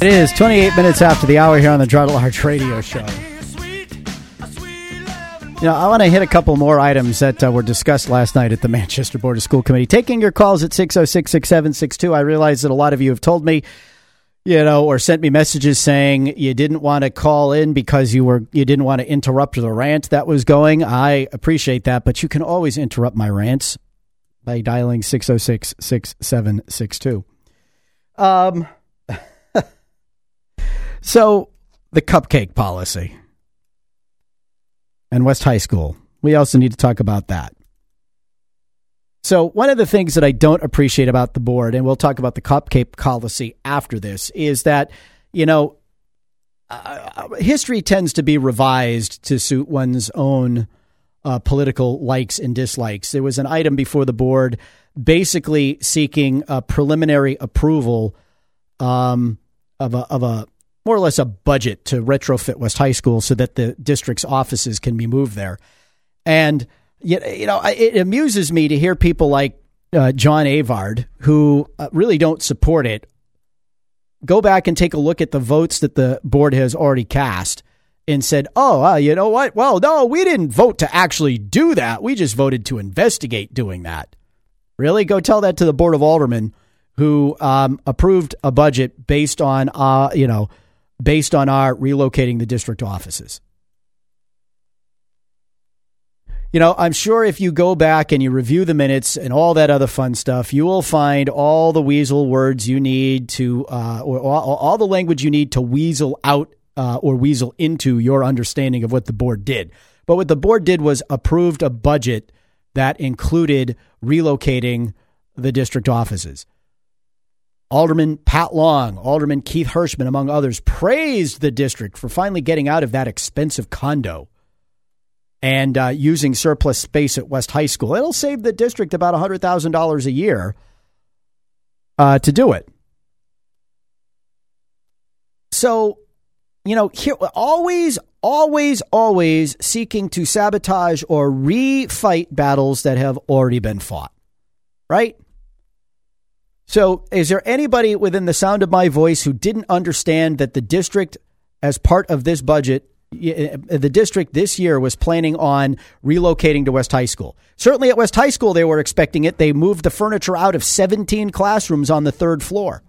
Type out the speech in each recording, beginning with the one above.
It is 28 minutes after the hour here on the Girard at Large Radio Show. You know, I want to hit a couple more items that uh, were discussed last night at the Manchester Board of School Committee. Taking your calls at 606 6762. I realize that a lot of you have told me, you know, or sent me messages saying you didn't want to call in because you were you didn't want to interrupt the rant that was going. I appreciate that, but you can always interrupt my rants by dialing 606 6762. Um so the cupcake policy and West High School. We also need to talk about that. So, one of the things that I don't appreciate about the board, and we'll talk about the cupcake policy after this, is that, you know, uh, history tends to be revised to suit one's own uh, political likes and dislikes. There was an item before the board basically seeking a preliminary approval um, of a, of a more or less a budget to retrofit West High School so that the district's offices can be moved there. And you know, it amuses me to hear people like uh, John Avard, who uh, really don't support it, go back and take a look at the votes that the board has already cast and said, "Oh, uh, you know what? Well, no, we didn't vote to actually do that. We just voted to investigate doing that." Really, go tell that to the board of aldermen who um, approved a budget based on, uh, you know based on our relocating the district offices. You know, I'm sure if you go back and you review the minutes and all that other fun stuff, you will find all the weasel words you need to, uh, or all, all, the language you need to weasel out uh, or weasel into your understanding of what the board did. But what the board did was approved a budget that included relocating the district offices. Alderman Pat Long, Alderman Keith Hirschmann, among others, praised the district for finally getting out of that expensive condo and uh, using surplus space at West High School. It'll save the district about $100,000 a year uh, to do it. So, you know, here, always, always, always seeking to sabotage or refight battles that have already been fought, right? So, is there anybody within the sound of my voice who didn't understand that the district, as part of this budget, uh, the district this year was planning on relocating to West High School? Certainly at West High School, they were expecting it. They moved the furniture out of 17 classrooms on the third floor.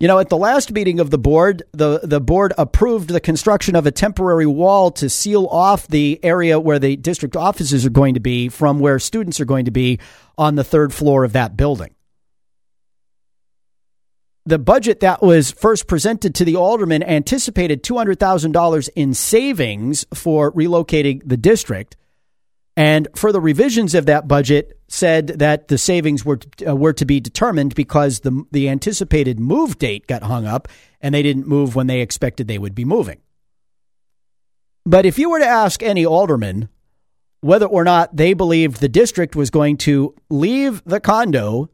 You know, at the last meeting of the board, the, the board approved the construction of a temporary wall to seal off the area where the district offices are going to be from where students are going to be on the third floor of that building. The budget that was first presented to the aldermen anticipated $200,000 in savings for relocating the district. And further revisions of that budget said that the savings were uh, were to be determined because the the anticipated move date got hung up and they didn't move when they expected they would be moving. But if you were to ask any alderman whether or not they believed the district was going to leave the condo,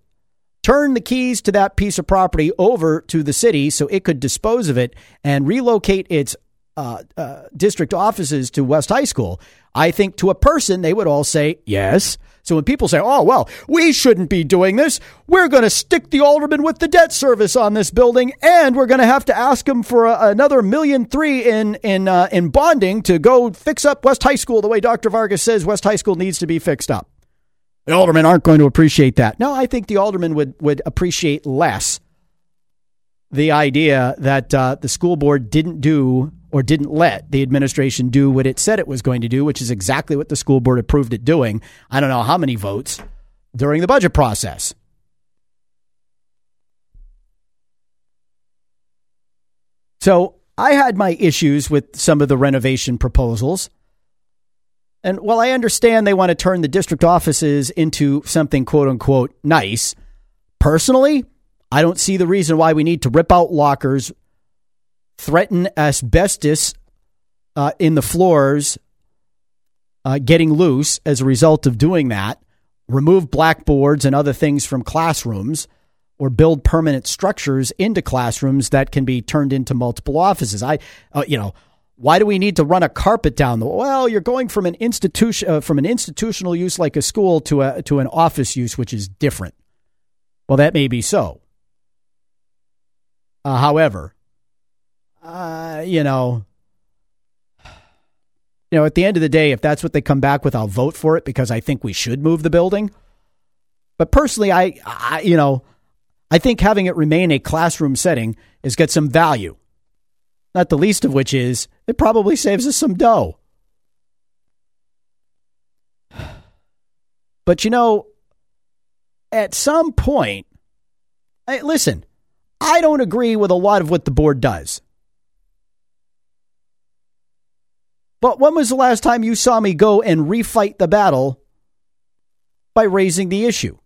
turn the keys to that piece of property over to the city so it could dispose of it and relocate its uh, uh, district offices to West High School, I think to a person they would all say yes. So when people say, "Oh well, we shouldn't be doing this. We're going to stick the alderman with the debt service on this building, and we're going to have to ask him for a, another million three in in uh, in bonding to go fix up West High School the way Dr. Vargas says West High School needs to be fixed up." The aldermen aren't going to appreciate that. No, I think the aldermen would would appreciate less the idea that uh, the school board didn't do or didn't let the administration do what it said it was going to do, which is exactly what the school board approved it doing. I don't know how many votes during the budget process. So I had my issues with some of the renovation proposals. And while I understand they want to turn the district offices into something quote unquote nice, personally, I don't see the reason why we need to rip out lockers, threaten asbestos uh, in the floors uh, getting loose as a result of doing that, remove blackboards and other things from classrooms, or build permanent structures into classrooms that can be turned into multiple offices. I, uh, you know, why do we need to run a carpet down the? Well, you're going from an institution uh, from an institutional use like a school to a to an office use, which is different. Well, that may be so. Uh, however, uh, you know, you know, at the end of the day, if that's what they come back with, I'll vote for it because I think we should move the building. But personally, I, I you know, I think having it remain a classroom setting is get some value. Not the least of which is it probably saves us some dough. But you know, at some point, I, listen, I don't agree with a lot of what the board does. But when was the last time you saw me go and refight the battle by raising the issue?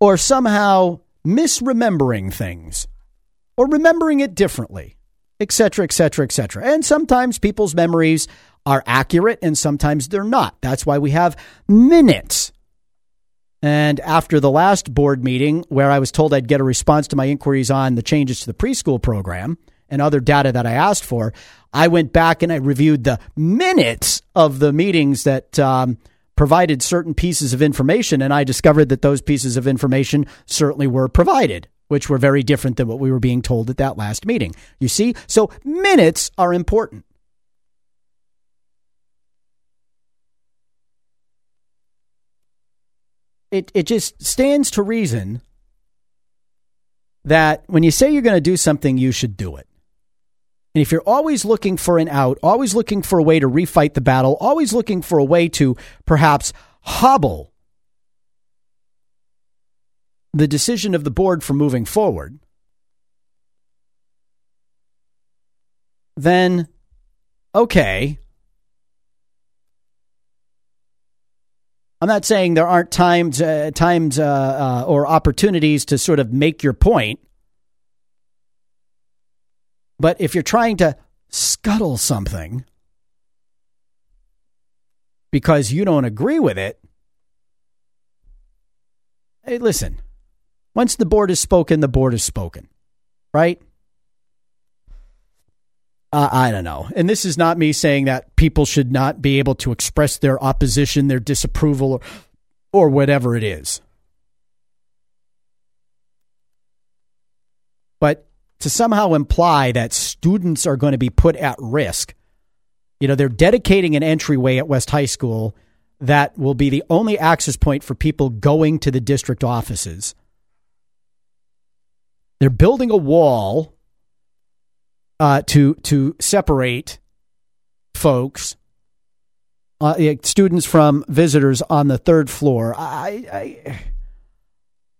Or somehow misremembering things or remembering it differently, etc., etc., etc. And sometimes people's memories are accurate and sometimes they're not. That's why we have minutes. And after the last board meeting, where I was told I'd get a response to my inquiries on the changes to the preschool program and other data that I asked for, I went back and I reviewed the minutes of the meetings that um, provided certain pieces of information. And I discovered that those pieces of information certainly were provided, which were very different than what we were being told at that last meeting. You see? So minutes are important. it, it just stands to reason that when you say you're going to do something, you should do it. And if you're always looking for an out, always looking for a way to refight the battle, always looking for a way to perhaps hobble the decision of the board for moving forward, then okay, I'm not saying there aren't times, uh, times uh, uh, or opportunities to sort of make your point. But if you're trying to scuttle something because you don't agree with it, hey, listen, once the board has spoken, the board has spoken, right? Uh, I don't know. And this is not me saying that people should not be able to express their opposition, their disapproval, or, or whatever it is. But to somehow imply that students are going to be put at risk, you know, they're dedicating an entryway at West High School that will be the only access point for people going to the district offices. They're building a wall uh, to to separate folks, uh, students from visitors on the third floor. I, I,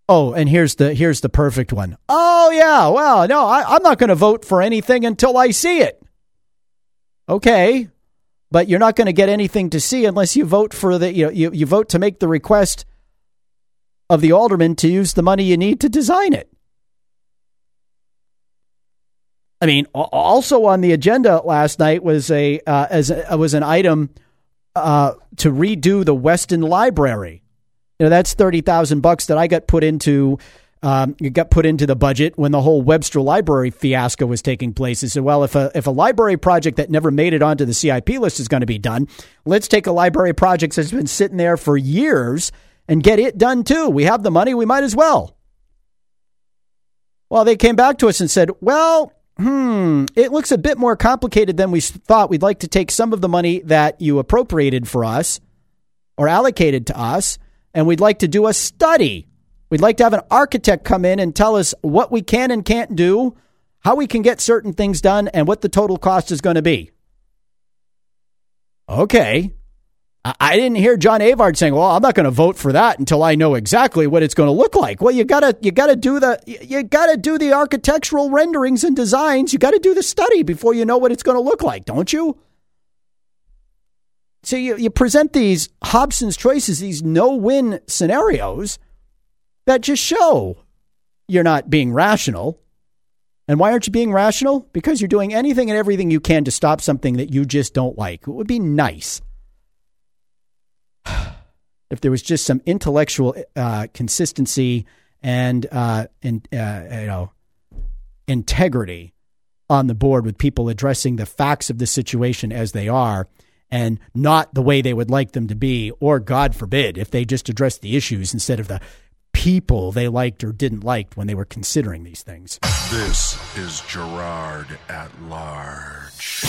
oh, and here's the here's the perfect one. Oh yeah, well, no, I, I'm not going to vote for anything until I see it. Okay, but you're not going to get anything to see unless you vote for the you, know, you you vote to make the request of the alderman to use the money you need to design it. I mean, also on the agenda last night was a uh, as a, was an item uh, to redo the Weston Library. Know, that's thirty thousand bucks that I got put into. Um, got put into the budget when the whole Webster Library fiasco was taking place. I said, well, if a if a library project that never made it onto the CIP list is going to be done, let's take a library project that's been sitting there for years and get it done too. We have the money, we might as well. Well, they came back to us and said, well, hmm, it looks a bit more complicated than we thought. We'd like to take some of the money that you appropriated for us or allocated to us, and we'd like to do a study. We'd like to have an architect come in and tell us what we can and can't do, how we can get certain things done, and what the total cost is going to be. Okay. I didn't hear John Avard saying, "Well, I'm not going to vote for that until I know exactly what it's going to look like." Well, you gotta you gotta do the you gotta do the architectural renderings and designs. You got to do the study before you know what it's going to look like, don't you? So you you present these Hobson's choices, these no-win scenarios that just show you're not being rational. And why aren't you being rational? Because you're doing anything and everything you can to stop something that you just don't like. It would be nice if there was just some intellectual uh, consistency and uh, and uh, you know integrity on the board with people addressing the facts of the situation as they are and not the way they would like them to be, or God forbid, if they just addressed the issues instead of the people they liked or didn't like when they were considering these things. This is Girard at Large.